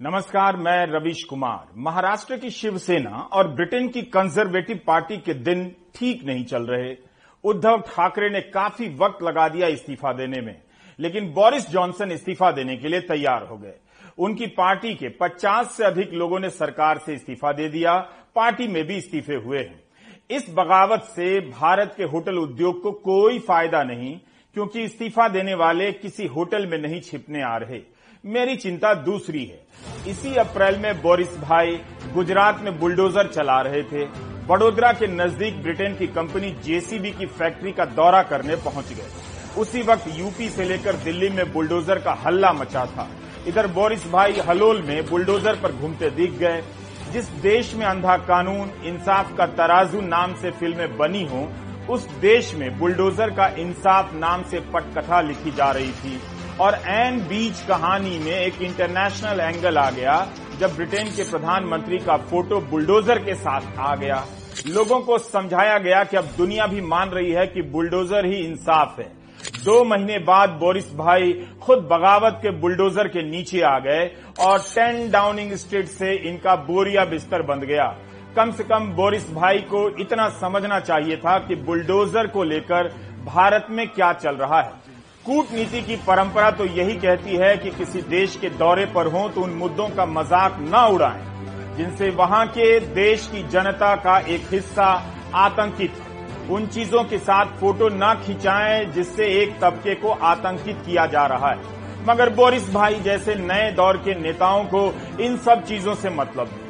नमस्कार, मैं रवीश कुमार। महाराष्ट्र की शिवसेना और ब्रिटेन की कंजर्वेटिव पार्टी के दिन ठीक नहीं चल रहे। उद्धव ठाकरे ने काफ़ी वक्त लगा दिया इस्तीफा देने में, लेकिन बोरिस जॉनसन इस्तीफा देने के लिए तैयार हो गए। उनकी पार्टी के 50 से अधिक लोगों ने सरकार से इस्तीफा दे दिया, पार्टी में भी इस्तीफे हुए हैं। इस बगावत से भारत के होटल उद्योग को कोई फ़ायदा नहीं, क्योंकि इस्तीफा देने वाले किसी होटल में नहीं छिपने आ रहे। मेरी चिंता दूसरी है। इसी अप्रैल में बोरिस भाई गुजरात में बुलडोजर चला रहे थे। वडोदरा के नज़दीक ब्रिटेन की कंपनी जेसीबी की फैक्ट्री का दौरा करने पहुँच गए। उसी वक्त यूपी से लेकर दिल्ली में बुलडोजर का हल्ला मचा था। इधर बोरिस भाई हलोल में बुलडोजर पर घूमते दिख गए। जिस देश में अंधा कानून, इंसाफ का तराजू नाम से फ़िल्में बनी हों, उस देश में बुलडोजर का इंसाफ नाम से पटकथा लिखी जा रही थी। और एन बीच कहानी में एक इंटरनेशनल एंगल आ गया, जब ब्रिटेन के प्रधानमंत्री का फ़ोटो बुलडोजर के साथ आ गया। लोगों को समझाया गया कि अब दुनिया भी मान रही है कि बुलडोजर ही इंसाफ है। दो महीने बाद बोरिस भाई खुद बगावत के बुलडोजर के नीचे आ गए और टेन डाउनिंग स्ट्रीट से इनका बोरिया बिस्तर बंद गया। कम से कम बोरिस भाई को इतना समझना चाहिए था कि बुलडोजर को लेकर भारत में क्या चल रहा है। कूटनीति की परंपरा तो यही कहती है कि किसी देश के दौरे पर हो तो उन मुद्दों का मज़ाक न उड़ाएँ, जिनसे वहाँ के देश की जनता का एक हिस्सा आतंकित उन चीज़ों के साथ फ़ोटो न खिंचाएँ, जिससे एक तबके को आतंकित किया जा रहा है। मगर बोरिस भाई जैसे नए दौर के नेताओं को इन सब चीज़ों से मतलब नहीं।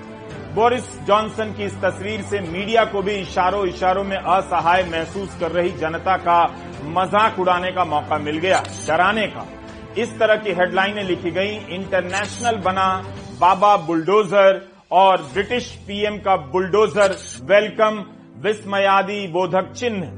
बोरिस जॉनसन की इस तस्वीर से मीडिया को भी इशारों इशारों में असहाय महसूस कर रही जनता का मज़ाक उड़ाने का मौका मिल गया, डराने का। इस तरह की हेडलाइनें लिखी गई, इंटरनेशनल बना बाबा बुलडोजर और ब्रिटिश पीएम का बुलडोजर, वेलकम विस्मयादी बोधक चिन्ह।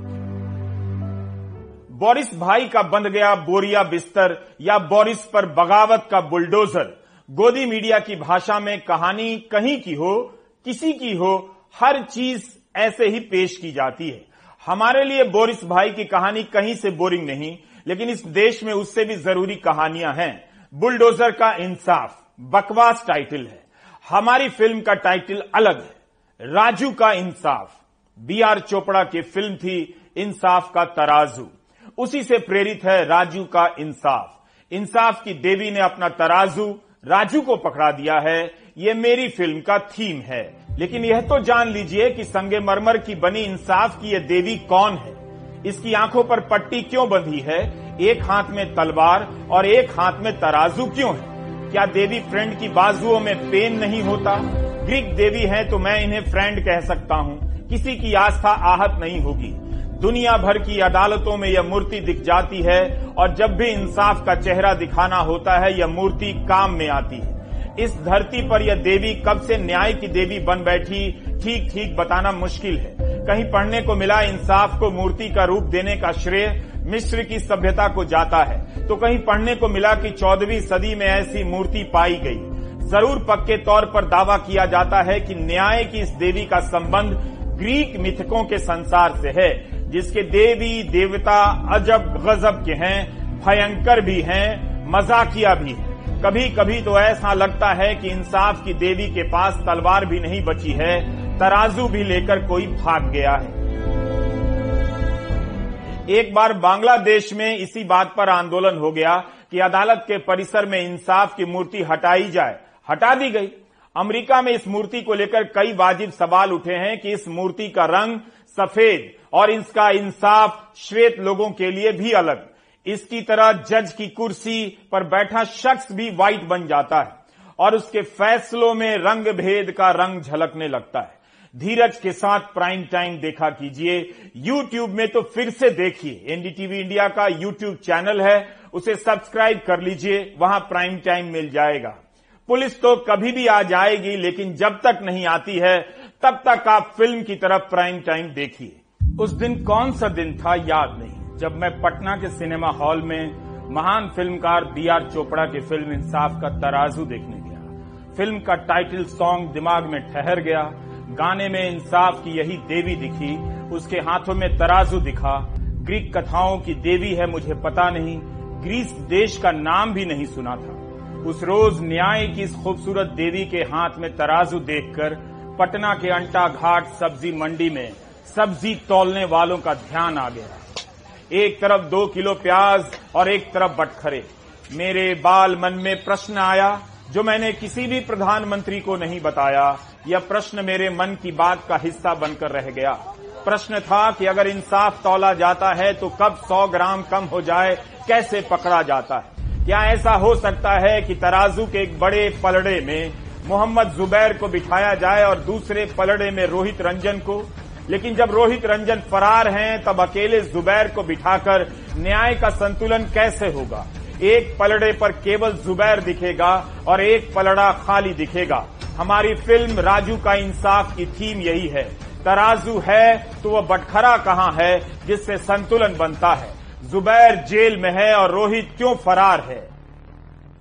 बोरिस भाई का बंद गया बोरिया बिस्तर या बोरिस पर बगावत का बुलडोजर। गोदी मीडिया की भाषा में कहानी कहीं की हो, किसी की हो, हर चीज़ ऐसे ही पेश की जाती है। हमारे लिए बोरिस भाई की कहानी कहीं से बोरिंग नहीं, लेकिन इस देश में उससे भी ज़रूरी कहानियाँ हैं। बुलडोजर का इंसाफ, बकवास टाइटल है। हमारी फ़िल्म का टाइटल अलग है। राजू का इंसाफ बी आर चोपड़ा की फ़िल्म थी इंसाफ का तराजू। उसी से प्रेरित है राजू का इंसाफ। इंसाफ की देवी ने अपना तराजू राजू को पकड़ा दिया है। ये मेरी फ़िल्म का थीम है। लेकिन यह तो जान लीजिए कि संगे मरमर की बनी इंसाफ की यह देवी कौन है? इसकी आँखों पर पट्टी क्यों बंधी है? एक हाथ में तलवार और एक हाथ में तराजू क्यों है? क्या देवी फ्रेंड की बाजुओं में पेन नहीं होता? ग्रीक देवी है तो मैं इन्हें फ्रेंड कह सकता हूँ। किसी की आस्था आहत नहीं होगी। दुनिया भर की अदालतों में यह मूर्ति दिख जाती है और जब भी इंसाफ का चेहरा दिखाना होता है, यह मूर्ति काम में आती है। इस धरती पर यह देवी कब से न्याय की देवी बन बैठी, ठीक ठीक बताना मुश्किल है। कहीं पढ़ने को मिला इंसाफ को मूर्ति का रूप देने का श्रेय, मिस्र की सभ्यता को जाता है। तो कहीं पढ़ने को मिला कि चौदहवीं सदी में ऐसी मूर्ति पाई गई। ज़रूर पक्के तौर पर दावा किया जाता है कि न्याय की इस देवी का संबंध ग्रीक मिथकों के संसार से है। जिसके देवी, देवता अजब, गजब के हैं, भयंकर भी हैं, मजाकिया भी हैं। कभी कभी तो ऐसा लगता है कि इंसाफ की देवी के पास तलवार भी नहीं बची है, तराजू भी लेकर कोई भाग गया है। एक बार बांग्लादेश में इसी बात पर आंदोलन हो गया कि अदालत के परिसर में इंसाफ की मूर्ति हटाई जाए। हटा दी गई। अमेरिका में इस मूर्ति को लेकर कई वाजिब सवाल उठे हैं कि इस मूर्ति का रंग सफ़ेद और इसका इंसाफ श्वेत लोगों के लिए भी अलग। इसकी तरह जज की कुर्सी पर बैठा शख्स भी व्हाइट बन जाता है और उसके फैसलों में रंग भेद का रंग झलकने लगता है। धीरज के साथ प्राइम टाइम देखा कीजिए। यूट्यूब में तो फिर से देखिए। एनडीटीवी इंडिया का यूट्यूब चैनल है। उसे सब्सक्राइब कर लीजिए। वहाँ प्राइम टाइम मिल जाएगा। पुलिस तो कभी भी आ जाएगी, लेकिन जब तक नहीं आती है, तब तक आप फ़िल्म की तरफ़ प्राइम टाइम देखिए। उस दिन कौन सा दिन था याद नहीं। जब मैं पटना के सिनेमा हॉल में महान फिल्मकार बी आर चोपड़ा की फ़िल्म इंसाफ का तराजू देखने गया। फ़िल्म का टाइटल सॉन्ग दिमाग में ठहर गया। गाने में इंसाफ की यही देवी दिखी। उसके हाथों में तराजू दिखा। ग्रीक कथाओं की देवी है मुझे पता नहीं। ग्रीस देश का नाम भी नहीं सुना था। उस रोज न्याय की इस खूबसूरत देवी के हाथ में तराजू देखकर पटना के अंटा घाट सब्ज़ी मंडी में सब्ज़ी तोलने वालों का ध्यान आ गया। एक तरफ़ दो किलो प्याज और एक तरफ़ बटखरे। मेरे बाल मन में प्रश्न आया, जो मैंने किसी भी प्रधानमंत्री को नहीं बताया, यह प्रश्न मेरे मन की बात का हिस्सा बनकर रह गया। प्रश्न था कि अगर इंसाफ तोला जाता है तो कब 100 ग्राम कम हो जाए, कैसे पकड़ा जाता है? क्या ऐसा हो सकता है कि तराजू के एक बड़े पलड़े में मोहम्मद जुबैर को बिठाया जाए और दूसरे पलड़े में रोहित रंजन को लेकिन जब रोहित रंजन फरार हैं, तब अकेले जुबैर को बिठाकर न्याय का संतुलन कैसे होगा? एक पलड़े पर केवल जुबैर दिखेगा और एक पलड़ा खाली दिखेगा। हमारी फ़िल्म राजू का इंसाफ की थीम यही है। तराजू है तो वह बटखरा कहाँ है, जिससे संतुलन बनता है। जुबैर जेल में है और रोहित क्यों फरार है?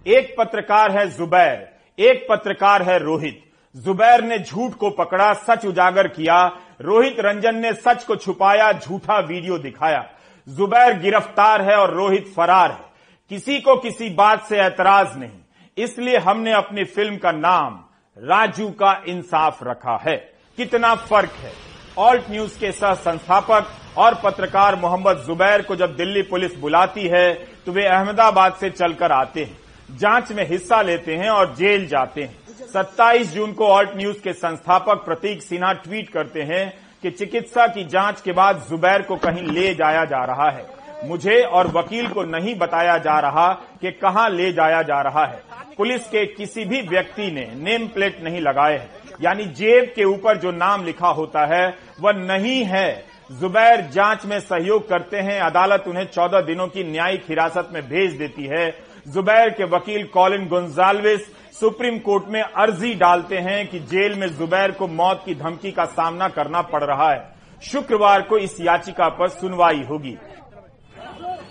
एक पत्रकार है जुबैर, एक पत्रकार है रोहित। जुबैर ने झूठ को पकड़ा, सच उजागर किया रोहित रंजन ने सच को छुपाया, झूठा वीडियो दिखाया। जुबैर गिरफ़्तार है और रोहित फरार है। किसी को किसी बात से ऐतराज नहीं। इसलिए हमने अपनी फ़िल्म का नाम राजू का इंसाफ रखा है। कितना फ़र्क है? ऑल्ट न्यूज़ के सह संस्थापक और पत्रकार मोहम्मद जुबैर को जब दिल्ली पुलिस बुलाती है तो वे अहमदाबाद से चलकर आते हैं। जाँच में हिस्सा लेते हैं और जेल जाते हैं। 27 जून को ऑल्ट न्यूज़ के संस्थापक प्रतीक सिन्हा ट्वीट करते हैं कि चिकित्सा की जाँच के बाद जुबैर को कहीं ले जाया जा रहा है। मुझे और वकील को नहीं बताया जा रहा कि कहाँ ले जाया जा रहा है। पुलिस के किसी भी व्यक्ति ने नेम प्लेट नहीं लगाए हैं। यानी जेब के ऊपर जो नाम लिखा होता है, वह नहीं है। जुबैर जाँच में सहयोग करते हैं। अदालत उन्हें चौदह दिनों की न्यायिक हिरासत में भेज देती है। जुबैर के वकील कॉलिन गोन्जाल्विस सुप्रीम कोर्ट में अर्जी डालते हैं कि जेल में जुबैर को मौत की धमकी का सामना करना पड़ रहा है। शुक्रवार को इस याचिका पर सुनवाई होगी।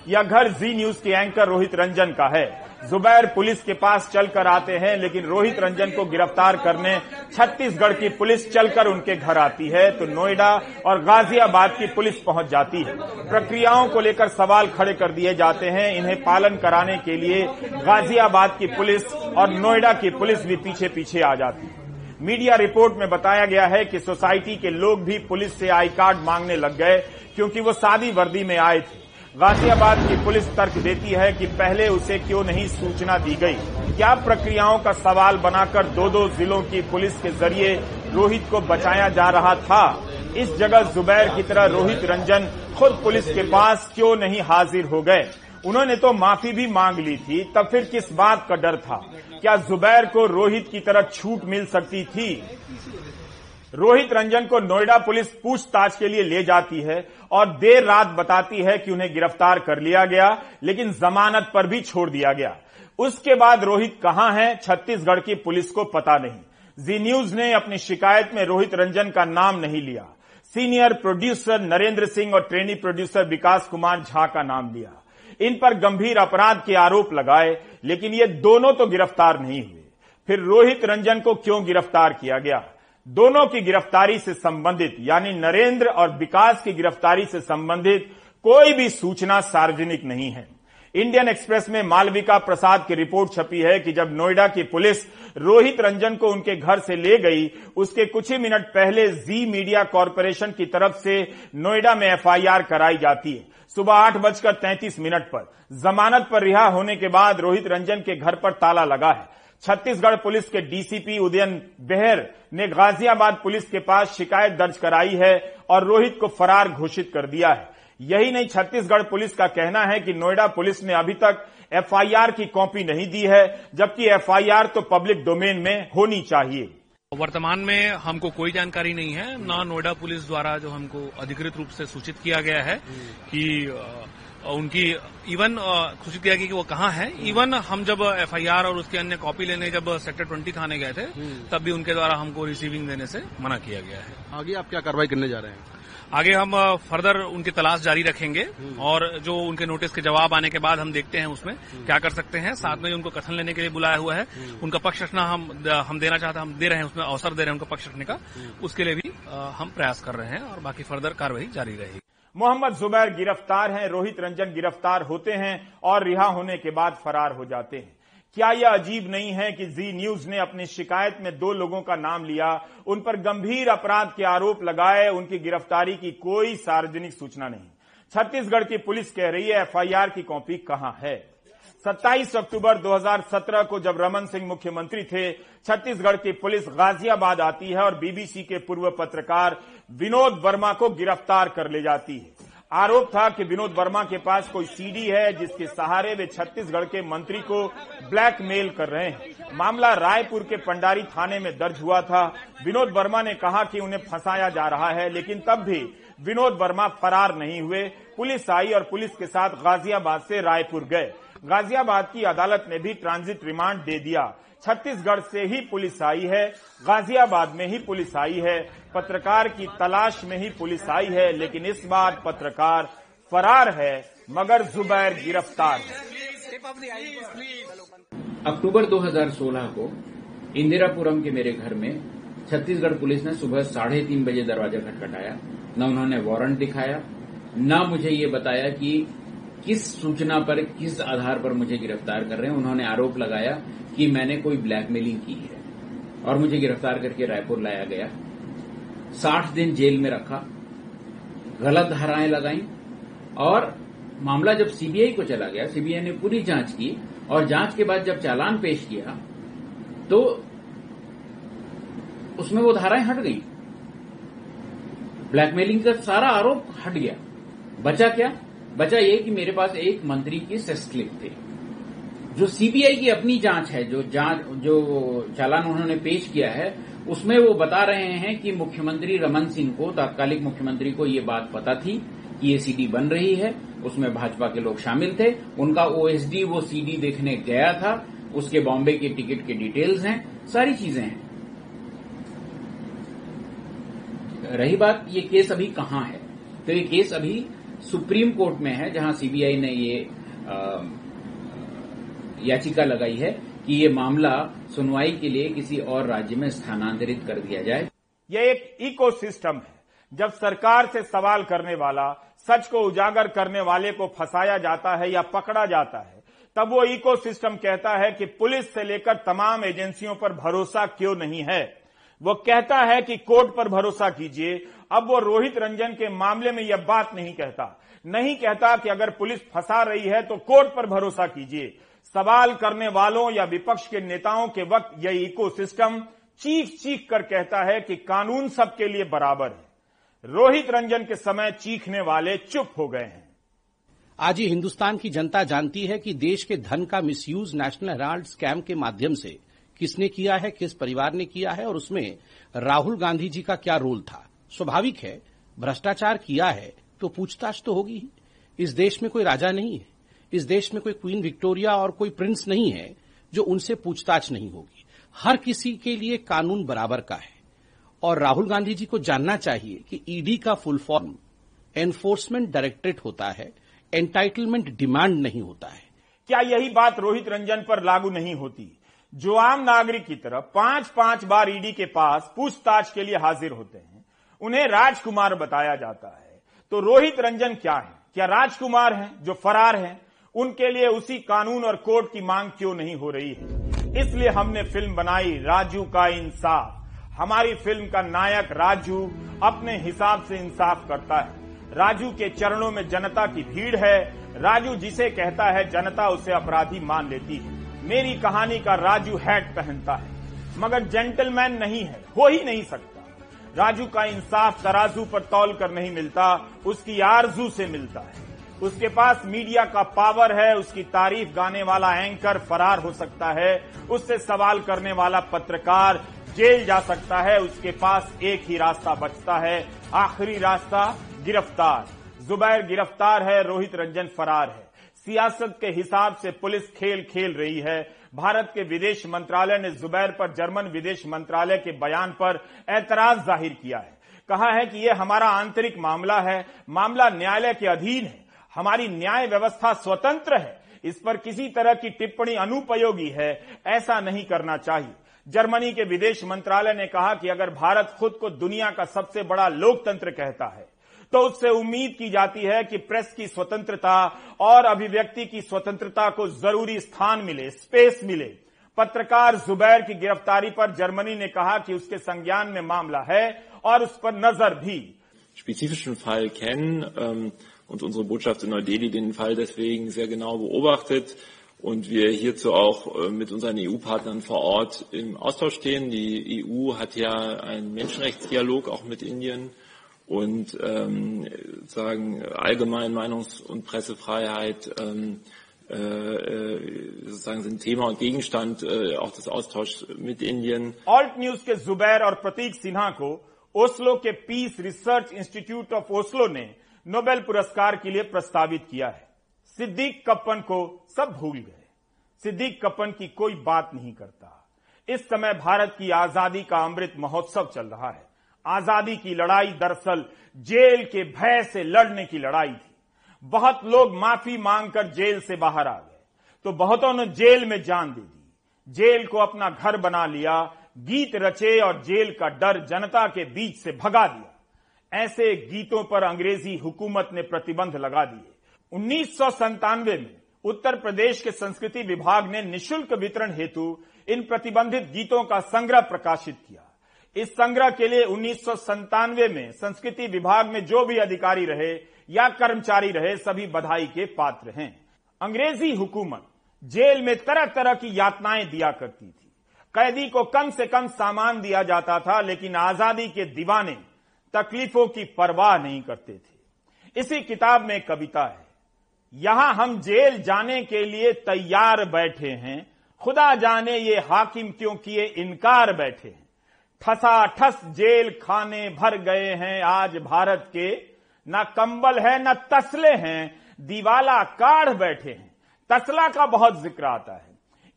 यह घर जी न्यूज़ के एंकर रोहित रंजन का है। जुबैर पुलिस के पास चलकर आते हैं, लेकिन रोहित रंजन को गिरफ़्तार करने छत्तीसगढ़ की पुलिस चलकर उनके घर आती है तो नोएडा और गाजियाबाद की पुलिस पहुँच जाती है। प्रक्रियाओं को लेकर सवाल खड़े कर दिए जाते हैं। इन्हें पालन कराने के लिए गाजियाबाद की पुलिस और नोएडा की पुलिस भी पीछे पीछे आ जाती है। मीडिया रिपोर्ट में बताया गया है कि सोसाइटी के लोग भी पुलिस से आई कार्ड मांगने लग गए, क्योंकि वो सादी वर्दी में आए थे। गाजियाबाद की पुलिस तर्क देती है कि पहले उसे क्यों नहीं सूचना दी गई? क्या प्रक्रियाओं का सवाल बनाकर दो दो जिलों की पुलिस के ज़रिए रोहित को बचाया जा रहा था? इस जगह जुबैर की तरह रोहित रंजन खुद पुलिस के पास क्यों नहीं हाजिर हो गए? उन्होंने तो माफ़ी भी मांग ली थी, तब फिर किस बात का डर था? क्या जुबैर को रोहित की तरह छूट मिल सकती थी? रोहित रंजन को नोएडा पुलिस पूछताछ के लिए ले जाती है। और देर रात बताती है कि उन्हें गिरफ़्तार कर लिया गया, लेकिन जमानत पर भी छोड़ दिया गया। उसके बाद रोहित कहाँ है, छत्तीसगढ़ की पुलिस को पता नहीं। जी न्यूज़ ने अपनी शिकायत में रोहित रंजन का नाम नहीं लिया। सीनियर प्रोड्यूसर नरेंद्र सिंह और ट्रेनी प्रोड्यूसर विकास कुमार झा का नाम लिया। इन पर गंभीर अपराध के आरोप लगाए, लेकिन ये दोनों तो गिरफ़्तार नहीं हुए। फिर रोहित रंजन को क्यों गिरफ़्तार किया गया? दोनों की गिरफ्तारी से संबंधित, यानी नरेंद्र और विकास की गिरफ्तारी से संबंधित कोई भी सूचना सार्वजनिक नहीं है। इंडियन एक्सप्रेस में मालविका प्रसाद की रिपोर्ट छपी है कि जब नोएडा की पुलिस रोहित रंजन को उनके घर से ले गई, उसके कुछ ही मिनट पहले जी मीडिया कॉरपोरेशन की तरफ़ से नोएडा में एफआईआर कराई जाती है। सुबह आठ बजकर तैंतीस मिनट पर। जमानत पर रिहा होने के बाद रोहित रंजन के घर पर ताला लगा है। छत्तीसगढ़ पुलिस के डीसीपी उदयन बेहर ने गाजियाबाद पुलिस के पास शिकायत दर्ज कराई है और रोहित को फरार घोषित कर दिया है। यही नहीं, छत्तीसगढ़ पुलिस का कहना है कि नोएडा पुलिस ने अभी तक एफआईआर की कॉपी नहीं दी है, जबकि एफआईआर तो पब्लिक डोमेन में होनी चाहिए। वर्तमान में हमको कोई जानकारी नहीं है, न नोएडा पुलिस द्वारा जो हमको अधिकृत रूप से सूचित किया गया है कि उनकी इवन खुशी किया कि वो कहाँ है। इवन हम जब एफआईआर और उसके अन्य कॉपी लेने जब सेक्टर ट्वेंटी थाने गए थे तब भी उनके द्वारा हमको रिसीविंग देने से मना किया गया है। आगे आप क्या कार्रवाई करने जा रहे हैं? आगे हम फर्दर उनकी तलाश जारी रखेंगे और जो उनके नोटिस के जवाब आने के बाद हम देखते हैं उसमें क्या कर सकते हैं। साथ में उनको कथन लेने के लिए बुलाया हुआ है। उनका पक्ष रखना हम हम देना चाहते हम दे रहे हैं उसमें अवसर दे रहे हैं उनका पक्ष रखने का। उसके लिए भी हम प्रयास कर रहे हैं और बाकी फर्दर कार्रवाई जारी रहेगी। मोहम्मद जुबैर गिरफ़्तार हैं, रोहित रंजन गिरफ़्तार होते हैं और रिहा होने के बाद फरार हो जाते हैं। क्या यह अजीब नहीं है कि जी न्यूज़ ने अपनी शिकायत में दो लोगों का नाम लिया, उन पर गंभीर अपराध के आरोप लगाए, उनकी गिरफ्तारी की कोई सार्वजनिक सूचना नहीं? छत्तीसगढ़ की पुलिस कह रही है, एफआईआर की कॉपी कहाँ है? 27 अक्टूबर 2017 को जब रमन सिंह मुख्यमंत्री थे, छत्तीसगढ़ की पुलिस गाजियाबाद आती है और बीबीसी के पूर्व पत्रकार विनोद वर्मा को गिरफ़्तार कर ले जाती है। आरोप था कि विनोद वर्मा के पास कोई सीडी है जिसके सहारे वे छत्तीसगढ़ के मंत्री को ब्लैकमेल कर रहे हैं। मामला रायपुर के पंडारी थाने में दर्ज हुआ था। विनोद वर्मा ने कहा कि उन्हें फंसाया जा रहा है, लेकिन तब भी विनोद वर्मा फरार नहीं हुए। पुलिस आई और पुलिस के साथ गाजियाबाद से रायपुर गए। गाजियाबाद की अदालत ने भी ट्रांजिट रिमांड दे दिया। छत्तीसगढ़ से ही पुलिस आई है, गाजियाबाद में ही पुलिस आई है, पत्रकार की तलाश में ही पुलिस आई है, लेकिन इस बार पत्रकार फरार है, मगर जुबैर गिरफ़्तार। अक्टूबर 2016 को इंदिरापुरम के मेरे घर में छत्तीसगढ़ पुलिस ने सुबह साढ़े तीन बजे दरवाज़ा खटखटाया। न उन्होंने वारंट दिखाया, न मुझे ये बताया कि किस सूचना पर, किस आधार पर मुझे गिरफ़्तार कर रहे हैं? उन्होंने आरोप लगाया कि मैंने कोई ब्लैकमेलिंग की है और मुझे गिरफ़्तार करके रायपुर लाया गया। साठ दिन जेल में रखा, गलत धाराएँ लगाई और मामला जब सीबीआई को चला गया, सीबीआई ने पूरी जाँच की और जाँच के बाद जब चालान पेश किया तो उसमें वो धाराएँ हट गई। ब्लैकमेलिंग का सारा आरोप हट गया। बचा क्या? बचा ये कि मेरे पास एक मंत्री की सेस स्लिप थे, जो सीबीआई की अपनी जाँच है, जो जाँच, जो चालान उन्होंने पेश किया है, उसमें वो बता रहे हैं कि मुख्यमंत्री रमन सिंह को, तत्कालिक मुख्यमंत्री को ये बात पता थी कि ये सीडी बन रही है, उसमें भाजपा के लोग शामिल थे, उनका ओएसडी वो सीडी देखने गया था, उसके बॉम्बे के टिकट के डिटेल्स हैं, सारी चीज़ें हैं। रही बात, ये केस अभी कहाँ है? तो ये केस अभी सुप्रीम कोर्ट में है, जहाँ सीबीआई ने ये याचिका लगाई है कि ये मामला सुनवाई के लिए किसी और राज्य में स्थानांतरित कर दिया जाए। यह एक इकोसिस्टम है। जब सरकार से सवाल करने वाला, सच को उजागर करने वाले को फंसाया जाता है या पकड़ा जाता है, तब वो इकोसिस्टम कहता है कि पुलिस से लेकर तमाम एजेंसियों पर भरोसा क्यों नहीं है। वो कहता है कि कोर्ट पर भरोसा कीजिए अब वो रोहित रंजन के मामले में यह बात नहीं कहता। नहीं कहता कि अगर पुलिस फंसा रही है तो कोर्ट पर भरोसा कीजिए। सवाल करने वालों या विपक्ष के नेताओं के वक्त यह इकोसिस्टम चीख चीख कर कहता है कि कानून सबके लिए बराबर है। रोहित रंजन के समय चीखने वाले चुप हो गए हैं। आज ये हिंदुस्तान की जनता जानती है कि देश के धन का मिसयूज नेशनल हेराल्ड स्कैम के माध्यम से किसने किया है, किस परिवार ने किया है और उसमें राहुल गांधी जी का क्या रोल था। स्वाभाविक है, भ्रष्टाचार किया है तो पूछताछ तो होगी ही। इस देश में कोई राजा नहीं है, इस देश में कोई क्वीन विक्टोरिया और कोई प्रिंस नहीं है, जो उनसे पूछताछ नहीं होगी। हर किसी के लिए कानून बराबर का है। और राहुल गांधी जी को जानना चाहिए कि ईडी का फुल फॉर्म एनफोर्समेंट डायरेक्टरेट होता है एंटाइटलमेंट डिमांड नहीं होता है। क्या यही बात रोहित रंजन पर लागू नहीं होती? जो आम नागरिक की तरह पाँच पाँच बार ईडी के पास पूछताछ के लिए हाजिर होते हैं। उन्हें राजकुमार बताया जाता है। तो रोहित रंजन क्या है? क्या राजकुमार हैं? जो फरार हैं, उनके लिए उसी कानून और कोर्ट की मांग क्यों नहीं हो रही है? इसलिए हमने फ़िल्म बनाई राजू का इंसाफ। हमारी फ़िल्म का नायक राजू अपने हिसाब से इंसाफ करता है। राजू के चरणों में जनता की भीड़ है। राजू जिसे कहता है, जनता उसे अपराधी मान लेती है। मेरी कहानी का राजू हैट पहनता है। मगर जेंटलमैन नहीं है, हो ही नहीं सकता। राजू का इंसाफ तराजू पर तौल कर नहीं मिलता, उसकी आरज़ू से मिलता है। उसके पास मीडिया का पावर है, उसकी तारीफ़ गाने वाला एंकर फरार हो सकता है, उससे सवाल करने वाला पत्रकार जेल जा सकता है, उसके पास एक ही रास्ता बचता है, आखिरी रास्ता गिरफ़्तार। जुबैर गिरफ़्तार है, रोहित रंजन फरार है। सियासत के हिसाब से पुलिस खेल खेल रही है भारत के विदेश मंत्रालय ने जुबैर पर जर्मन विदेश मंत्रालय के बयान पर ऐतराज ज़ाहिर किया है। कहा है कि यह हमारा आंतरिक मामला है, मामला न्यायालय के अधीन है। हमारी न्याय व्यवस्था स्वतंत्र है। इस पर किसी तरह की टिप्पणी अनुपयोगी है, ऐसा नहीं करना चाहिए। जर्मनी के विदेश मंत्रालय ने कहा कि अगर भारत खुद को दुनिया का सबसे बड़ा लोकतंत्र कहता है तो उससे उम्मीद की जाती है कि प्रेस की स्वतंत्रता और अभिव्यक्ति की स्वतंत्रता को ज़रूरी स्थान मिले स्पेस मिले पत्रकार जुबैर की गिरफ्तारी पर जर्मनी ने कहा कि उसके संज्ञान में मामला है और उस पर नज़र भी spezifischen Fall kennen ähm, und unsere Botschaft in Neu-Delhi den Fall deswegen sehr genau beobachtet und wir hierzu auch äh, mit unseren EU-Partnern vor Ort im Austausch stehen. Die EU hat ja einen Menschenrechtsdialog auch mit Indien und ähm, sagen allgemein Meinungs- und Pressefreiheit ähm, äh, sozusagen sind Thema und Gegenstand äh, auch des Austauschs mit Indien. Alt News के जुबैर और प्रतीक सिन्हा को Oslo के peace research institute of Oslo ने Nobel पुरस्कार के लिए प्रस्तावित किया है सिद्दीक कप्पन को सब भूल गए सिद्दीक कप्पन की कोई बात नहीं करता इस समय भारत की आज़ादी का अमृत महोत्सव चल रहा है आज़ादी की लड़ाई दरअसल जेल के भय से लड़ने की लड़ाई थी। बहुत लोग माफ़ी मांगकर जेल से बाहर आ गए। तो बहुतों ने जेल में जान दे दी। जेल को अपना घर बना लिया, गीत रचे और जेल का डर जनता के बीच से भगा दिया। ऐसे गीतों पर अंग्रेज़ी हुकूमत ने प्रतिबंध लगा दिए। उन्नीस में उत्तर प्रदेश के संस्कृति विभाग ने निशुल्क वितरण हेतु इन प्रतिबंधित गीतों का संग्रह प्रकाशित किया। इस संग्रह के लिए उन्नीस में संस्कृति विभाग में जो भी अधिकारी रहे या कर्मचारी रहे, सभी बधाई के पात्र हैं। अंग्रेज़ी हुकूमत जेल में तरह तरह की यातनाएँ दिया करती थी। कैदी को कम से कम सामान दिया जाता था, लेकिन आज़ादी के दीवाने तकलीफों की परवाह नहीं करते थे। इसी किताब में कविता है, यहाँ हम जेल जाने के लिए तैयार बैठे हैं। खुदा जाने ये हाकिम क्यों किए इनकार बैठे हैं? ठसा ठस जेल खाने भर गए हैं आज भारत के। न कंबल है, न तसले हैं, दीवाला काढ़ बैठे हैं। तसला का बहुत ज़िक्र आता है।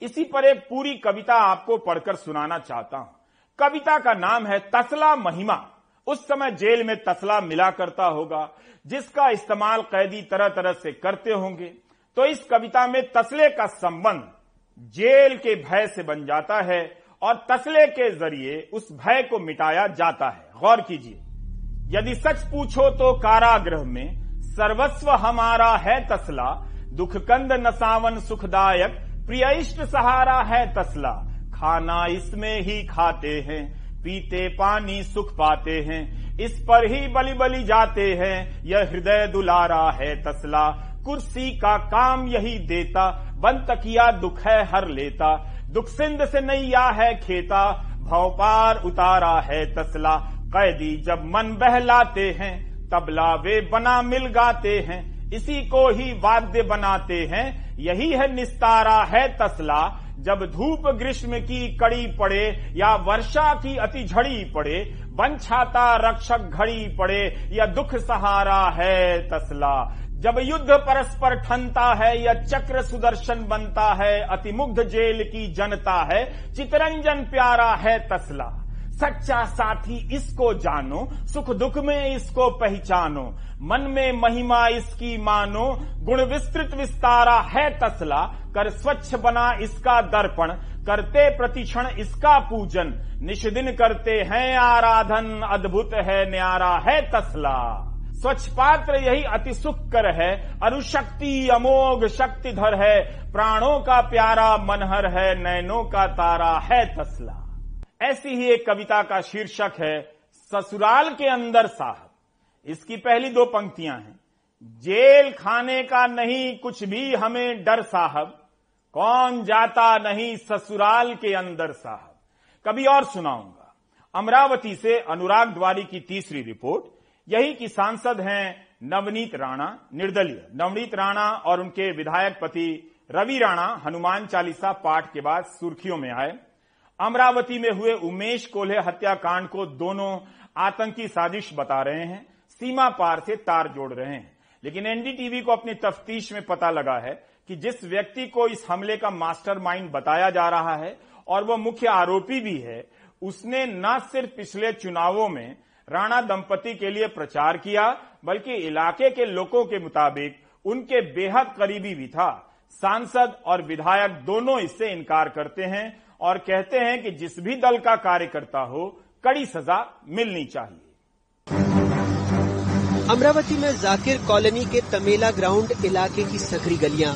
इसी पर एक पूरी कविता आपको पढ़कर सुनाना चाहता हूँ। कविता का नाम है तसला महिमा। उस समय जेल में तसला मिला करता होगा, जिसका इस्तेमाल कैदी तरह तरह से करते होंगे। तो इस कविता में तसले का संबंध जेल के भय से बन जाता है। और तसले के ज़रिए उस भय को मिटाया जाता है। गौर कीजिए, यदि सच पूछो तो कारागृह में सर्वस्व हमारा है तसला दुख कंद नसावन सुखदायक प्रिय इष्ट सहारा है तसला। खाना इसमें ही खाते हैं, पीते पानी सुख पाते हैं, इस पर ही बलि बलि जाते हैं, यह हृदय दुलारा है तसला। कुर्सी का काम यही देता बन तकिया दुख है हर लेता दुख सिंध से नैया है खेता, भवपार उतारा है तसला। कैदी जब मन बहलाते हैं, तबला वे बना मिल गाते हैं। इसी को ही वाद्य बनाते हैं, यही है निस्तारा है तसला। जब धूप ग्रीष्म की कड़ी पड़े या वर्षा की अति झड़ी पड़े बन छाता रक्षक घड़ी पड़े या दुख सहारा है तसला। जब युद्ध परस्पर ठनता है या चक्र सुदर्शन बनता है, अतिमुग्ध जेल की जनता है, चितरंजन प्यारा है तसला। सच्चा साथी इसको जानो, सुख दुख में इसको पहचानो, मन में महिमा इसकी मानो, गुण विस्तृत विस्तारा है तसला। कर स्वच्छ बना इसका दर्पण, करते प्रतिक्षण इसका पूजन, निष्दिन करते हैं आराधन, अद्भुत है न्यारा है तसला। स्वच्छ पात्र यही अति सुख कर है, अनुशक्ति अमोघ शक्तिधर है, प्राणों का प्यारा मनहर है नैनों का तारा है तसला। ऐसी ही एक कविता का शीर्षक है, ससुराल के अंदर साहब। इसकी पहली दो पंक्तियाँ हैं। जेल खाने का नहीं, कुछ भी हमें डर साहब। कौन जाता नहीं ससुराल के अंदर साहब। कभी और सुनाऊँगा। अमरावती से अनुराग द्वारी की तीसरी रिपोर्ट। यही की सांसद हैं नवनीत राणा, निर्दलीय। नवनीत राणा और उनके विधायक पति रवि राणा हनुमान चालीसा पाठ के बाद सुर्खियों में आए। अमरावती में हुए उमेश कोल्हे हत्याकांड को दोनों आतंकी साजिश बता रहे हैं, सीमा पार से तार जोड़ रहे हैं। लेकिन एनडीटीवी को अपनी तफ्तीश में पता लगा है कि जिस व्यक्ति को इस हमले का मास्टरमाइंड बताया जा रहा है और वह मुख्य आरोपी भी है, उसने न सिर्फ़ पिछले चुनावों में राणा दंपति के लिए प्रचार किया, बल्कि इलाके के लोगों के मुताबिक उनके बेहद करीबी भी था। सांसद और विधायक दोनों इससे इनकार करते हैं और कहते हैं कि जिस भी दल का कार्यकर्ता हो, कड़ी सजा मिलनी चाहिए। अमरावती में जाकिर कॉलोनी के तमेला ग्राउंड इलाके की सकरी गलियाँ।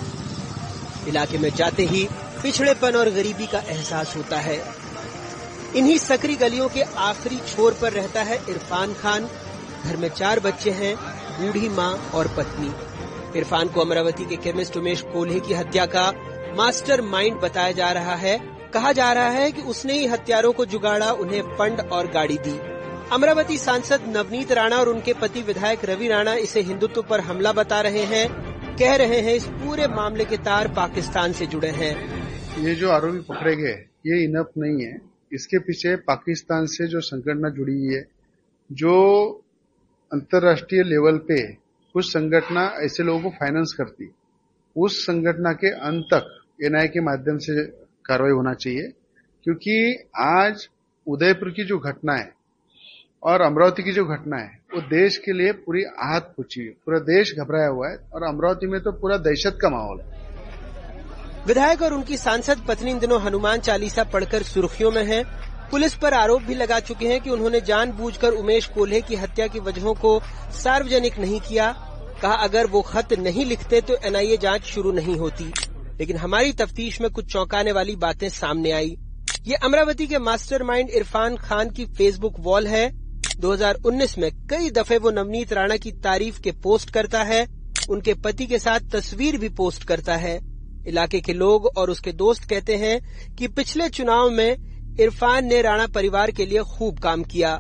इलाके में जाते ही पिछड़ेपन और गरीबी का एहसास होता है। इन्हीं सकरी गलियों के आखिरी छोर पर रहता है इरफान खान। घर में चार बच्चे हैं, बूढ़ी माँ और पत्नी। इरफान को अमरावती के केमिस्ट उमेश कोल्हे की हत्या का मास्टर माइंड बताया जा रहा है। कहा जा रहा है कि उसने ही हत्यारों को जुगाड़ा, उन्हें फंड और गाड़ी दी। अमरावती सांसद नवनीत राणा और उनके पति विधायक रवि राणा इसे हिंदुत्व पर हमला बता रहे हैं। कह रहे हैं, इस पूरे मामले के तार पाकिस्तान से जुड़े हैं। ये जो आरोपी पकड़े गए, ये इनफ नहीं है। इसके पीछे पाकिस्तान से जो संगठन जुड़ी हुई है, जो अंतर्राष्ट्रीय लेवल पे कुछ संगठना ऐसे लोगों को फाइनेंस करती उस संगठन के अंत तक एनआई के माध्यम से कार्रवाई होना चाहिए। क्योंकि आज उदयपुर की जो घटना है और अमरावती की जो घटना है, वो देश के लिए पूरी आहत पूछी है। पूरा देश घबराया हुआ है और अमरावती में तो पूरा दहशत का माहौल है। विधायक और उनकी सांसद पत्नी इन दिनों हनुमान चालीसा पढ़कर सुर्खियों में हैं। पुलिस पर आरोप भी लगा चुके हैं कि उन्होंने जानबूझकर उमेश कोल्हे की हत्या की वजहों को सार्वजनिक नहीं किया। कहा, अगर वो खत नहीं लिखते तो एनआईए जाँच शुरू नहीं होती। लेकिन हमारी तफ्तीश में कुछ चौंकाने वाली बातें सामने आई। ये अमरावती के मास्टरमाइंड इरफान खान की फेसबुक वॉल है। 2019 में कई दफे वो नवनीत राणा की तारीफ़ के पोस्ट करता है। उनके पति के साथ तस्वीर भी पोस्ट करता है। इलाके के लोग और उसके दोस्त कहते हैं कि पिछले चुनाव में इरफान ने राणा परिवार के लिए खूब काम किया।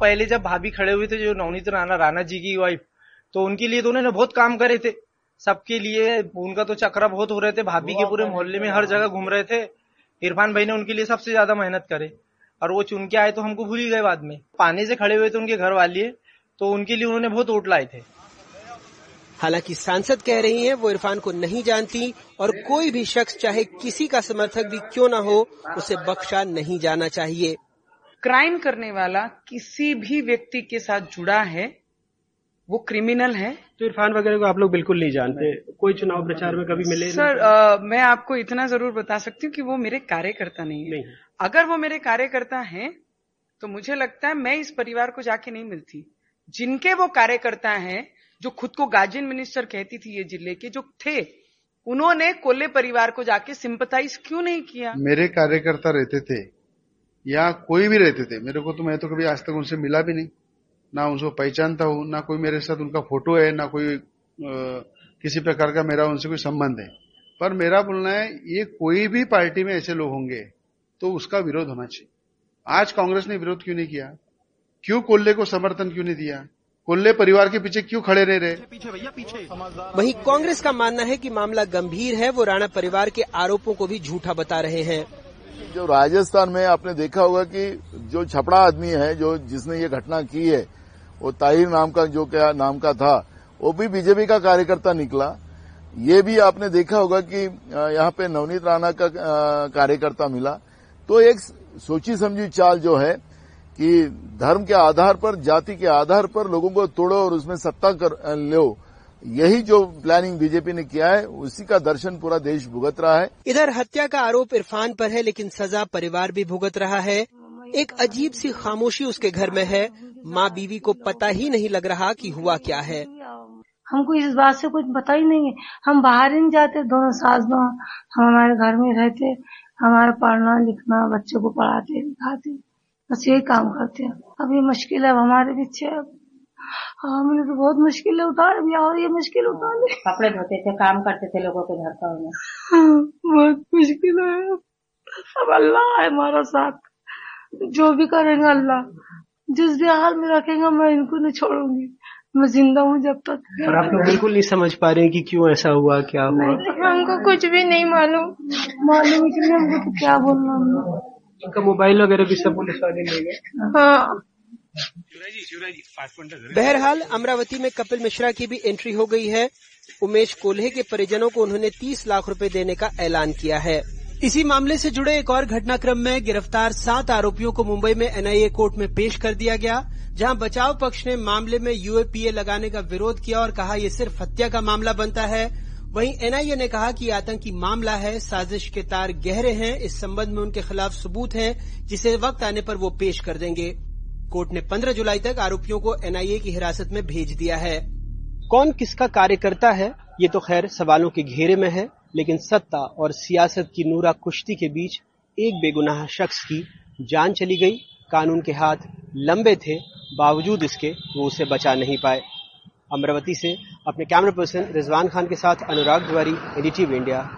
पहले जब भाभी खड़े हुए थे, जो नवनीत राणा राणा जी की वाइफ तो उनके लिए तो उन्होंने बहुत काम करे थे। सबके लिए उनका तो चक्रा बहुत हो रहे थे। भाभी के पूरे मोहल्ले में हर जगह घूम रहे थे। इरफान भाई ने उनके लिए सबसे ज़्यादा मेहनत करे और वो चुन के आए तो हमको भूल ही गए बाद में। पानी से खड़े हुए थे उनके घर वाले तो उनके लिए उन्होंने बहुत वोट लाए थे। हालाँकि सांसद कह रही हैं वो इरफान को नहीं जानती और कोई भी शख्स चाहे किसी का समर्थक भी क्यों ना हो उसे बख्शा नहीं जाना चाहिए। क्राइम करने वाला किसी भी व्यक्ति के साथ जुड़ा है वो क्रिमिनल है। तो इरफान वगैरह को आप लोग बिल्कुल नहीं जानते? कोई चुनाव प्रचार में कभी मिले? सर आ, मैं आपको इतना ज़रूर बता सकती हूँ कि वो मेरे कार्यकर्ता नहीं है। नहीं अगर वो मेरे कार्यकर्ता हैं तो मुझे लगता है मैं इस परिवार को जाके नहीं मिलती। जिनके वो कार्यकर्ता हैं जो खुद को गार्जियन मिनिस्टर कहती थी ये ज़िले के जो थे उन्होंने कोल्ले परिवार को जाके सिंपथाइज क्यों नहीं किया? मेरे कार्यकर्ता रहते थे या कोई भी रहते थे मेरे को तो मैं तो कभी आज तक उनसे मिला भी नहीं। ना उनको पहचानता हूँ ना कोई मेरे साथ उनका फ़ोटो है ना कोई आ, किसी प्रकार का मेरा उनसे कोई संबंध है। पर मेरा बोलना है ये कोई भी पार्टी में ऐसे लोग होंगे तो उसका विरोध होना चाहिए। आज कांग्रेस ने विरोध क्यों नहीं किया? क्यों कोल्ले को समर्थन क्यों नहीं दिया? कोल्ले परिवार के पीछे क्यों खड़े नहीं रहे? वहीं कांग्रेस का मानना है कि मामला गंभीर है वो राणा परिवार के आरोपों को भी झूठा बता रहे हैं। जो राजस्थान में आपने देखा होगा कि जो छपड़ा आदमी है जो जिसने ये घटना की है वो ताहिर नाम का जो क्या नाम का था वो भी बीजेपी का कार्यकर्ता निकला। ये भी आपने देखा होगा कि यहाँ पे नवनीत राणा का कार्यकर्ता मिला। तो एक सोची समझी चाल जो है कि धर्म के आधार पर जाति के आधार पर लोगों को तोड़ो और उसमें सत्ता कर लो। यही जो प्लानिंग बीजेपी ने किया है उसी का दर्शन पूरा देश भुगत रहा है। इधर हत्या का आरोप इरफान पर है लेकिन सजा परिवार भी भुगत रहा है। एक अजीब सी खामोशी उसके घर में है। माँ बीवी को पता ही नहीं लग रहा कि हुआ क्या है। हमको इस बात से कुछ पता ही नहीं है। हम बाहर ही नहीं जाते दोनों सास दो हम हमारे घर में रहते हमारा पढ़ना लिखना बच्चों को पढ़ाते लिखाते। बस यही काम करते हैं। अब ये मुश्किल है हमारे पीछे अब हमने तो बहुत मुश्किल उतार दिया और ये मुश्किल उतार ली कपड़े धोते थे काम करते थे लोगों के घर का उन्हें। हाँ, बहुत मुश्किल है। अब अल्लाह है हमारा साथ। जो भी करेंगे अल्लाह। जिस भी हाल में रखेंगे मैं इनको नहीं छोड़ूँगी। मैं ज़िंदा हूँ जब तक। और आप लोग बिल्कुल नहीं समझ पा रहे हैं कि क्यों ऐसा हुआ क्या हुआ? हमको कुछ भी नहीं मालूम। मालूम ही नहीं हमको तो क्या बोलना हमने उनका मोबाइल वगैरह भी सब पुलिस वाले ले गए। हाँ। बहरहाल अमरावती में कपिल मिश्रा की भी एंट्री हो गई है। उमेश कोल्हे के परिजनों को उन्होंने 30 लाख रुपए देने का ऐलान किया है। इसी मामले से जुड़े एक और घटनाक्रम में गिरफ़्तार सात आरोपियों को मुंबई में एनआईए कोर्ट में पेश कर दिया गया जहाँ बचाव पक्ष ने मामले में यूएपीए लगाने का विरोध किया और कहा यह सिर्फ़ हत्या का मामला बनता है। वहीं एनआईए ने कहा कि आतंकी मामला है, साजिश के तार गहरे हैं, इस संबंध में उनके खिलाफ सबूत हैं, जिसे वक्त आने पर वो पेश कर देंगे। कोर्ट ने 15 जुलाई तक आरोपियों को एनआईए की हिरासत में भेज दिया है। कौन किसका कार्य करता है, ये तो खैर सवालों के घेरे में है, लेकिन सत्ता और सियासत की नूरा कुश्ती के बीच एक बेगुनाह शख्स की जान चली गई। कानून के हाथ लंबे थे, बावजूद इसके वो उसे बचा नहीं पाए। अमरावती से अपने कैमरा पर्सन रिजवान खान के साथ अनुराग तिवारी एडिटिव इंडिया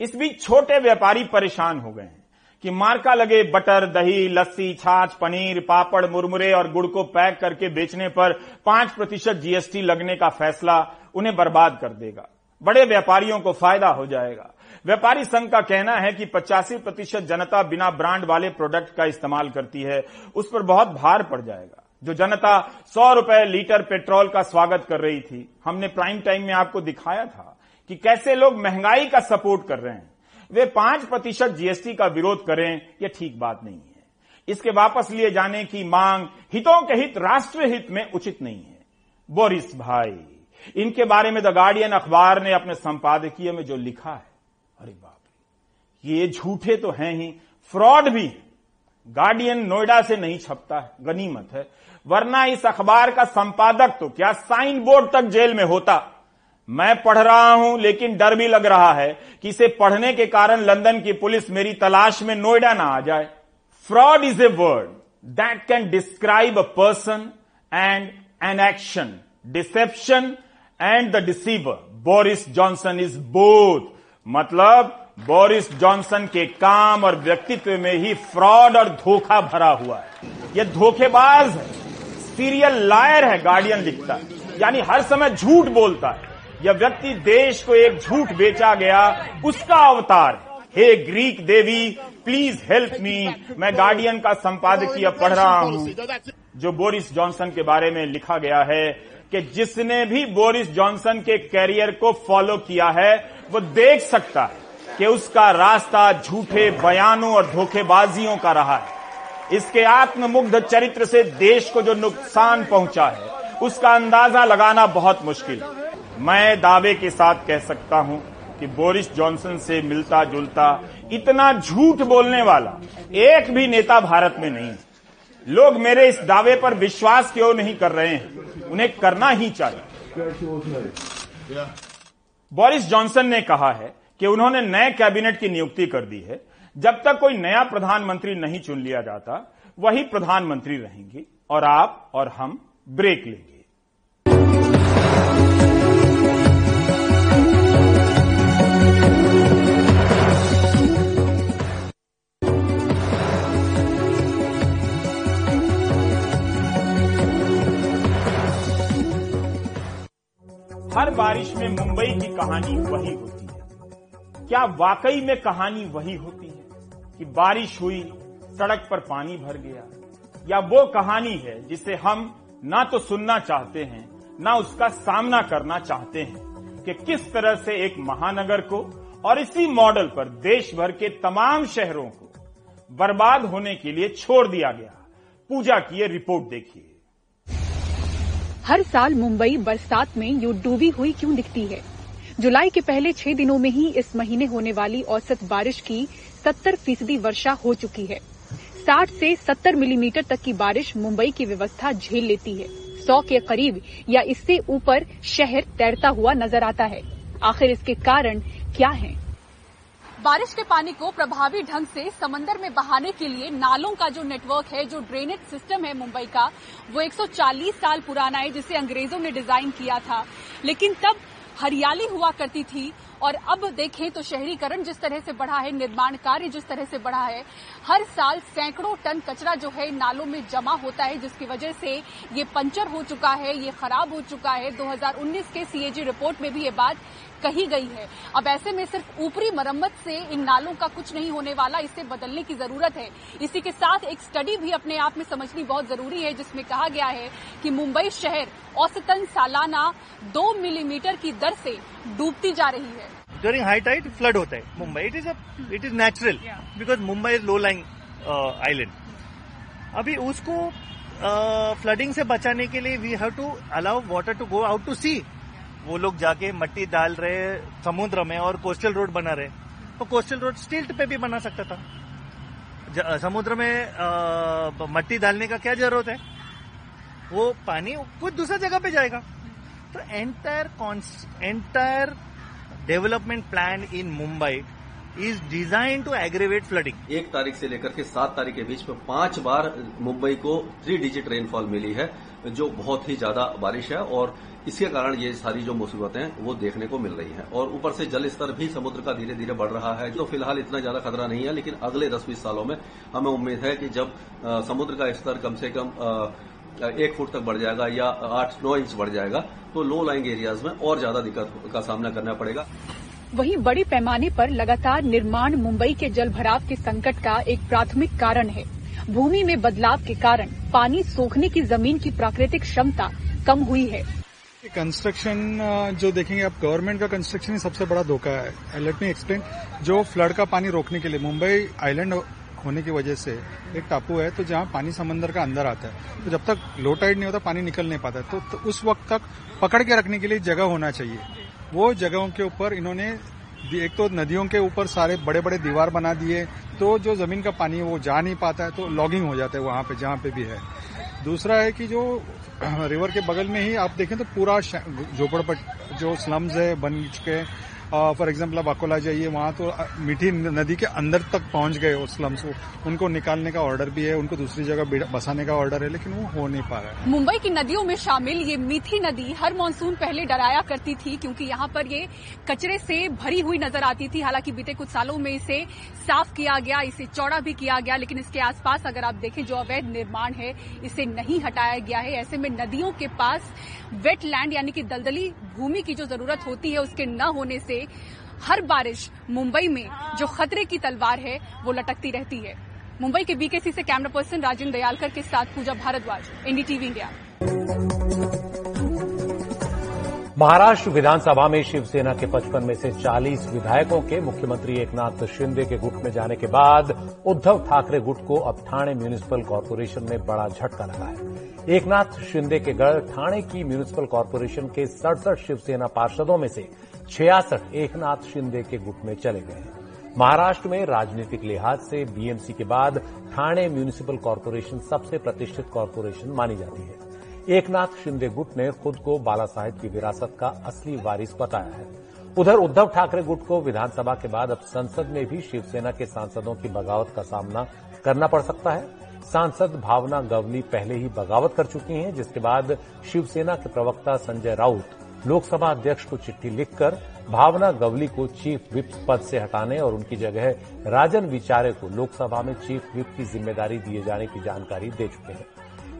इस बीच छोटे व्यापारी परेशान हो गए हैं कि मार्का लगे बटर, दही, लस्सी, छाछ, पनीर, पापड़, मुरमुरे और गुड़ को पैक करके बेचने पर पाँच प्रतिशत जीएसटी लगने का फैसला उन्हें बर्बाद कर देगा। बड़े व्यापारियों को फ़ायदा हो जाएगा। व्यापारी संघ का कहना है कि पचासी प्रतिशत जनता बिना ब्रांड वाले प्रोडक्ट का इस्तेमाल करती है। उस पर बहुत भार पड़ जाएगा। जो जनता सौ रुपए लीटर पेट्रोल का स्वागत कर रही थी। हमने प्राइम टाइम में आपको दिखाया था कि कैसे लोग महँगाई का सपोर्ट कर रहे हैं। वे पाँच प्रतिशत जीएसटी का विरोध करें, यह ठीक बात नहीं है। इसके वापस लिए जाने की मांग हितों के हित राष्ट्र हित में उचित नहीं है। बोरिस भाई, इनके बारे में द गार्डियन अखबार ने अपने संपादकीय में जो लिखा है, अरे बाप ये झूठे तो हैं ही, फ्रॉड भी है। गार्डियन नोएडा से नहीं छपता है, गनीमत है। वरना इस अखबार का संपादक तो क्या साइन बोर्ड तक जेल में होता? मैं पढ़ रहा हूँ, लेकिन डर भी लग रहा है कि इसे पढ़ने के कारण लंदन की पुलिस मेरी तलाश में नोएडा ना आ जाए। Fraud is a word that can describe a person and an action. Deception and the deceiver. Boris Johnson is both. मतलब बोरिस जॉनसन के काम और व्यक्तित्व में ही फ्रॉड और धोखा भरा हुआ है। यह धोखेबाज है। सीरियल लायर है गार्डियन लिखता है। यानी हर समय झूठ बोलता है। यह व्यक्ति देश को एक झूठ बेचा गया उसका अवतार हे। ग्रीक देवी प्लीज़ हेल्प मी मैं गार्डियन का संपादकीय पढ़ रहा हूँ। जो बोरिस जॉनसन के बारे में लिखा गया है कि जिसने भी बोरिस जॉनसन के कैरियर को फॉलो किया है वो देख सकता है कि उसका रास्ता झूठे बयानों और धोखेबाजियों का रहा है। इसके आत्ममुग्ध चरित्र से देश को जो नुकसान पहुँचा है, उसका अंदाज़ा लगाना बहुत मुश्किल मैं दावे के साथ कह सकता हूँ कि बोरिस जॉनसन से मिलता जुलता इतना झूठ बोलने वाला एक भी नेता भारत में नहीं लोग मेरे इस दावे पर विश्वास क्यों नहीं कर रहे हैं? उन्हें करना ही चाहिए। बोरिस जॉनसन ने कहा है कि उन्होंने नए कैबिनेट की नियुक्ति कर दी है। जब तक कोई नया प्रधानमंत्री नहीं चुन लिया जाता, वही प्रधानमंत्री रहेंगे और आप और हम ब्रेक लेंगे। हर बारिश में मुंबई की कहानी वही होती है। क्या वाकई में कहानी वही होती है? कि बारिश हुई, सड़क पर पानी भर गया। या वो कहानी है जिसे हम ना तो सुनना चाहते हैं, ना उसका सामना करना चाहते हैं कि किस तरह से एक महानगर को और इसी मॉडल पर देश भर के तमाम शहरों को बर्बाद होने के लिए छोड़ दिया गया। पूजा की ये रिपोर्ट देखिए। हर साल मुंबई बरसात में यूँ डूबी हुई क्यों दिखती है? जुलाई के पहले छह दिनों में ही इस महीने होने वाली औसत बारिश की 70 फ़ीसदी वर्षा हो चुकी है। 60 से 70 मिलीमीटर तक की बारिश मुंबई की व्यवस्था झेल लेती है। 100 के करीब या इससे ऊपर शहर तैरता हुआ नज़र आता है। आखिर इसके कारण क्या है? बारिश के पानी को प्रभावी ढंग से समंदर में बहाने के लिए नालों का जो नेटवर्क है, जो ड्रेनेज सिस्टम है मुंबई का, वो 140 साल पुराना है, जिसे अंग्रेज़ों ने डिज़ाइन किया था। लेकिन तब हरियाली हुआ करती थी और अब देखें तो शहरीकरण जिस तरह से बढ़ा है, निर्माण कार्य जिस तरह से बढ़ा है, हर साल सैकड़ों टन कचरा जो है नालों में जमा होता है, जिसकी वजह से ये पंचर हो चुका है, ये खराब हो चुका है। 2019 के सीएजी रिपोर्ट में भी ये बात कही गई है। अब ऐसे में सिर्फ़ ऊपरी मरम्मत से इन नालों का कुछ नहीं होने वाला इसे बदलने की ज़रूरत है। इसी के साथ एक स्टडी भी अपने आप में समझनी बहुत ज़रूरी है जिसमें कहा गया है कि मुंबई शहर औसतन सालाना दो मिलीमीटर की दर से डूबती जा रही है। ड्यूरिंग हाई टाइड फ्लड होता है। Mumbai it is it is natural because Mumbai is low lying island अभी उसको फ्लडिंग uh, से बचाने के लिए we have to allow water to go out to sea वो लोग जाके मट्टी डाल रहे, समुद्र में और कोस्टल रोड बना रहे। तो कोस्टल रोड स्टिल्ट पे भी बना सकता था। समुद्र में मट्टी डालने का क्या ज़रूरत है? वो पानी कुछ दूसरी जगह पे जाएगा। तो entire entire development plan in Mumbai is design to aggravate flooding एक तारीख से लेकर के सात तारीख के बीच में पाँच बार मुंबई को थ्री डिजिट रेनफॉल मिली है, जो बहुत ही ज़्यादा बारिश है और इसके कारण ये सारी जो मुसीबतें वो देखने को मिल रही हैं। और ऊपर से जल स्तर भी समुद्र का धीरे धीरे बढ़ रहा है। जो फ़िलहाल इतना ज़्यादा खतरा नहीं है, लेकिन अगले दस बीस सालों में हमें उम्मीद है कि जब समुद्र का स्तर कम से कम एक फुट तक बढ़ जाएगा या आठ नौ इंच बढ़ जाएगा तो लो लाइंग एरियाज़ में और ज़्यादा दिक्कत का सामना करना पड़ेगा। वहीं बड़े पैमाने पर लगातार निर्माण मुंबई के जल भराव के संकट का एक प्राथमिक कारण है। भूमि में बदलाव के कारण पानी सोखने की ज़मीन की प्राकृतिक क्षमता कम हुई है। कंस्ट्रक्शन जो देखेंगे आप गवर्नमेंट का कंस्ट्रक्शन ही सबसे बड़ा धोखा है। लेट मी एक्सप्लेन जो फ्लड का पानी रोकने के लिए मुंबई आइलैंड होने की वजह से एक टापू है तो जहाँ पानी समंदर का अंदर आता है। तो जब तक लो टाइड नहीं होता पानी निकल नहीं पाता तो, तो उस वक्त तक पकड़ के रखने के लिए जगह होना चाहिए। वो जगहों के ऊपर इन्होंने एक तो नदियों के ऊपर सारे बड़े बड़े दीवार बना दिए तो जो ज़मीन का पानी है वो जा नहीं पाता है तो लॉगिंग हो जाता है वहाँ पे जहाँ पे भी है। दूसरा है कि जो रिवर के बगल में ही आप देखें तो पूरा झोपड़पट जो स्लम्स है, बन के फॉर एग्ज़ाम्पल आप अकोला जाइए, वहाँ तो मीठी नदी के अंदर तक पहुँच गए उस स्लम्स को। उनको निकालने का ऑर्डर भी है, उनको दूसरी जगह बसाने का ऑर्डर है, लेकिन वो हो नहीं पा रहा है। मुंबई की नदियों में शामिल ये मीठी नदी हर मानसून पहले डराया करती थी, क्योंकि यहाँ पर ये कचरे से भरी हुई नज़र आती थी। हालाँकि बीते कुछ सालों में इसे साफ़ किया गया, इसे चौड़ा भी किया गया, लेकिन इसके आसपास अगर आप देखें, जो अवैध निर्माण है, इसे नहीं हटाया गया है। ऐसे में नदियों के पास वेट लैंड यानी कि दलदली भूमि की जो ज़रूरत होती है, उसके न होने से हर बारिश मुंबई में जो खतरे की तलवार है वो लटकती रहती है। मुंबई के बीकेसी से कैमरा पर्सन राजेंद्र दयालकर के साथ पूजा भारद्वाज एनडीटीवी इंडिया महाराष्ट्र विधानसभा में शिवसेना के 55 में से 40 विधायकों के मुख्यमंत्री एकनाथ शिंदे के गुट में जाने के बाद उद्धव ठाकरे गुट को अब ठाणे म्यूनिसिपल कॉरपोरेशन में बड़ा झटका लगा है। एकनाथ शिंदे के गढ़ ठाणे की म्यूनिसिपल कॉरपोरेशन के सड़सठ शिवसेना पार्षदों में से छियासठ एकनाथ शिंदे के गुट में चले गए महाराष्ट्र में राजनीतिक लिहाज से बीएमसी के बाद ठाणे म्यूनिसिपल कॉरपोरेशन सबसे प्रतिष्ठित कॉरपोरेशन मानी जाती है। एकनाथ शिंदे गुट ने खुद को बाला साहेब की विरासत का असली वारिस बताया है। उधर उद्धव ठाकरे गुट को विधानसभा के बाद अब संसद में भी शिवसेना के सांसदों की बगावत का सामना करना पड़ सकता है। सांसद भावना गवली पहले ही बगावत कर चुकी हैं, जिसके बाद शिवसेना के प्रवक्ता संजय राउत लोकसभा अध्यक्ष को चिट्ठी लिखकर भावना गवली को चीफ विप पद से हटाने और उनकी जगह राजन विचारे को लोकसभा में चीफ विप की ज़िम्मेदारी दिए जाने की जानकारी दे चुके हैं।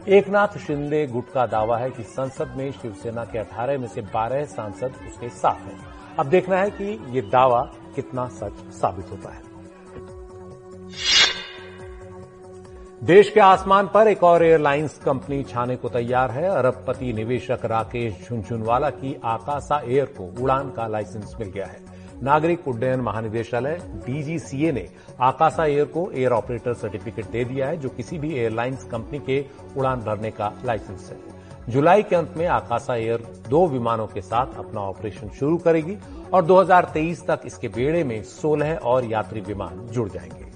एकनाथ शिंदे गुट का दावा है कि संसद में शिवसेना के 18 में से 12 सांसद उसके साथ हैं। अब देखना है कि ये दावा कितना सच साबित होता है। देश के आसमान पर एक और एयरलाइंस कंपनी छाने को तैयार है। अरबपति निवेशक राकेश झुंझुनवाला की आकाशा एयर को उड़ान का लाइसेंस मिल गया है। नागरिक उड्डयन महानिदेशालय, डीजीसीए ने आकाशा एयर को एयर ऑपरेटर सर्टिफिकेट दे दिया है, जो किसी भी एयरलाइंस कंपनी के उड़ान भरने का लाइसेंस है। जुलाई के अंत में आकाशा एयर दो विमानों के साथ अपना ऑपरेशन शुरू करेगी और 2023 तक इसके बेड़े में 16 और यात्री विमान जुड़ जाएँगे।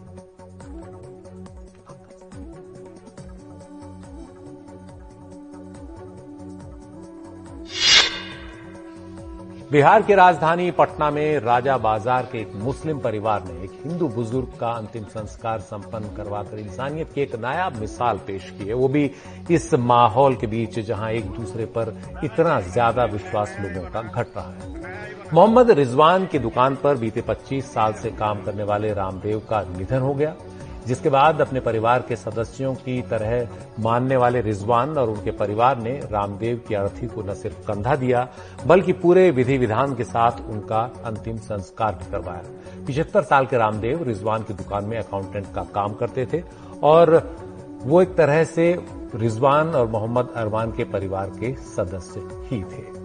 बिहार की राजधानी पटना में राजा बाज़ार के एक मुस्लिम परिवार ने एक हिंदू बुज़ुर्ग का अंतिम संस्कार संपन्न करवाकर इंसानियत की एक नायाब मिसाल पेश की है। वो भी इस माहौल के बीच जहाँ एक दूसरे पर इतना ज़्यादा विश्वास लोगों का घट रहा है। मोहम्मद रिजवान की दुकान पर बीते 25 साल से काम करने वाले रामदेव का निधन हो गया। जिसके बाद अपने परिवार के सदस्यों की तरह मानने वाले रिजवान और उनके परिवार ने रामदेव की अर्थी को न सिर्फ़ कंधा दिया, बल्कि पूरे विधि विधान के साथ उनका अंतिम संस्कार भी करवाया। पिछहत्तर साल के रामदेव रिजवान की दुकान में अकाउंटेंट का काम करते थे और वो एक तरह से रिजवान और मोहम्मद अरमान के परिवार के सदस्य ही थे।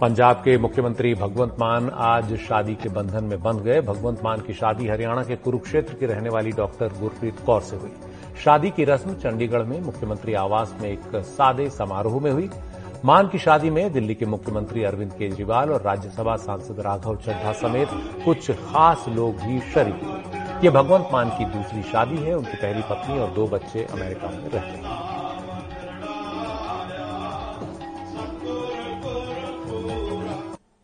पंजाब के मुख्यमंत्री भगवंत मान आज शादी के बंधन में बंध गए। भगवंत मान की शादी हरियाणा के कुरुक्षेत्र की रहने वाली डॉक्टर गुरप्रीत कौर से हुई। शादी की रस्म चंडीगढ़ में मुख्यमंत्री आवास में एक सादे समारोह में हुई। मान की शादी में दिल्ली के मुख्यमंत्री अरविंद केजरीवाल और राज्यसभा सांसद राघव चड्ढा समेत कुछ खास लोग भी शरीक हुए। ये भगवंत मान की दूसरी शादी है। उनकी पहली पत्नी और दो बच्चे अमेरिका में रहते हैं।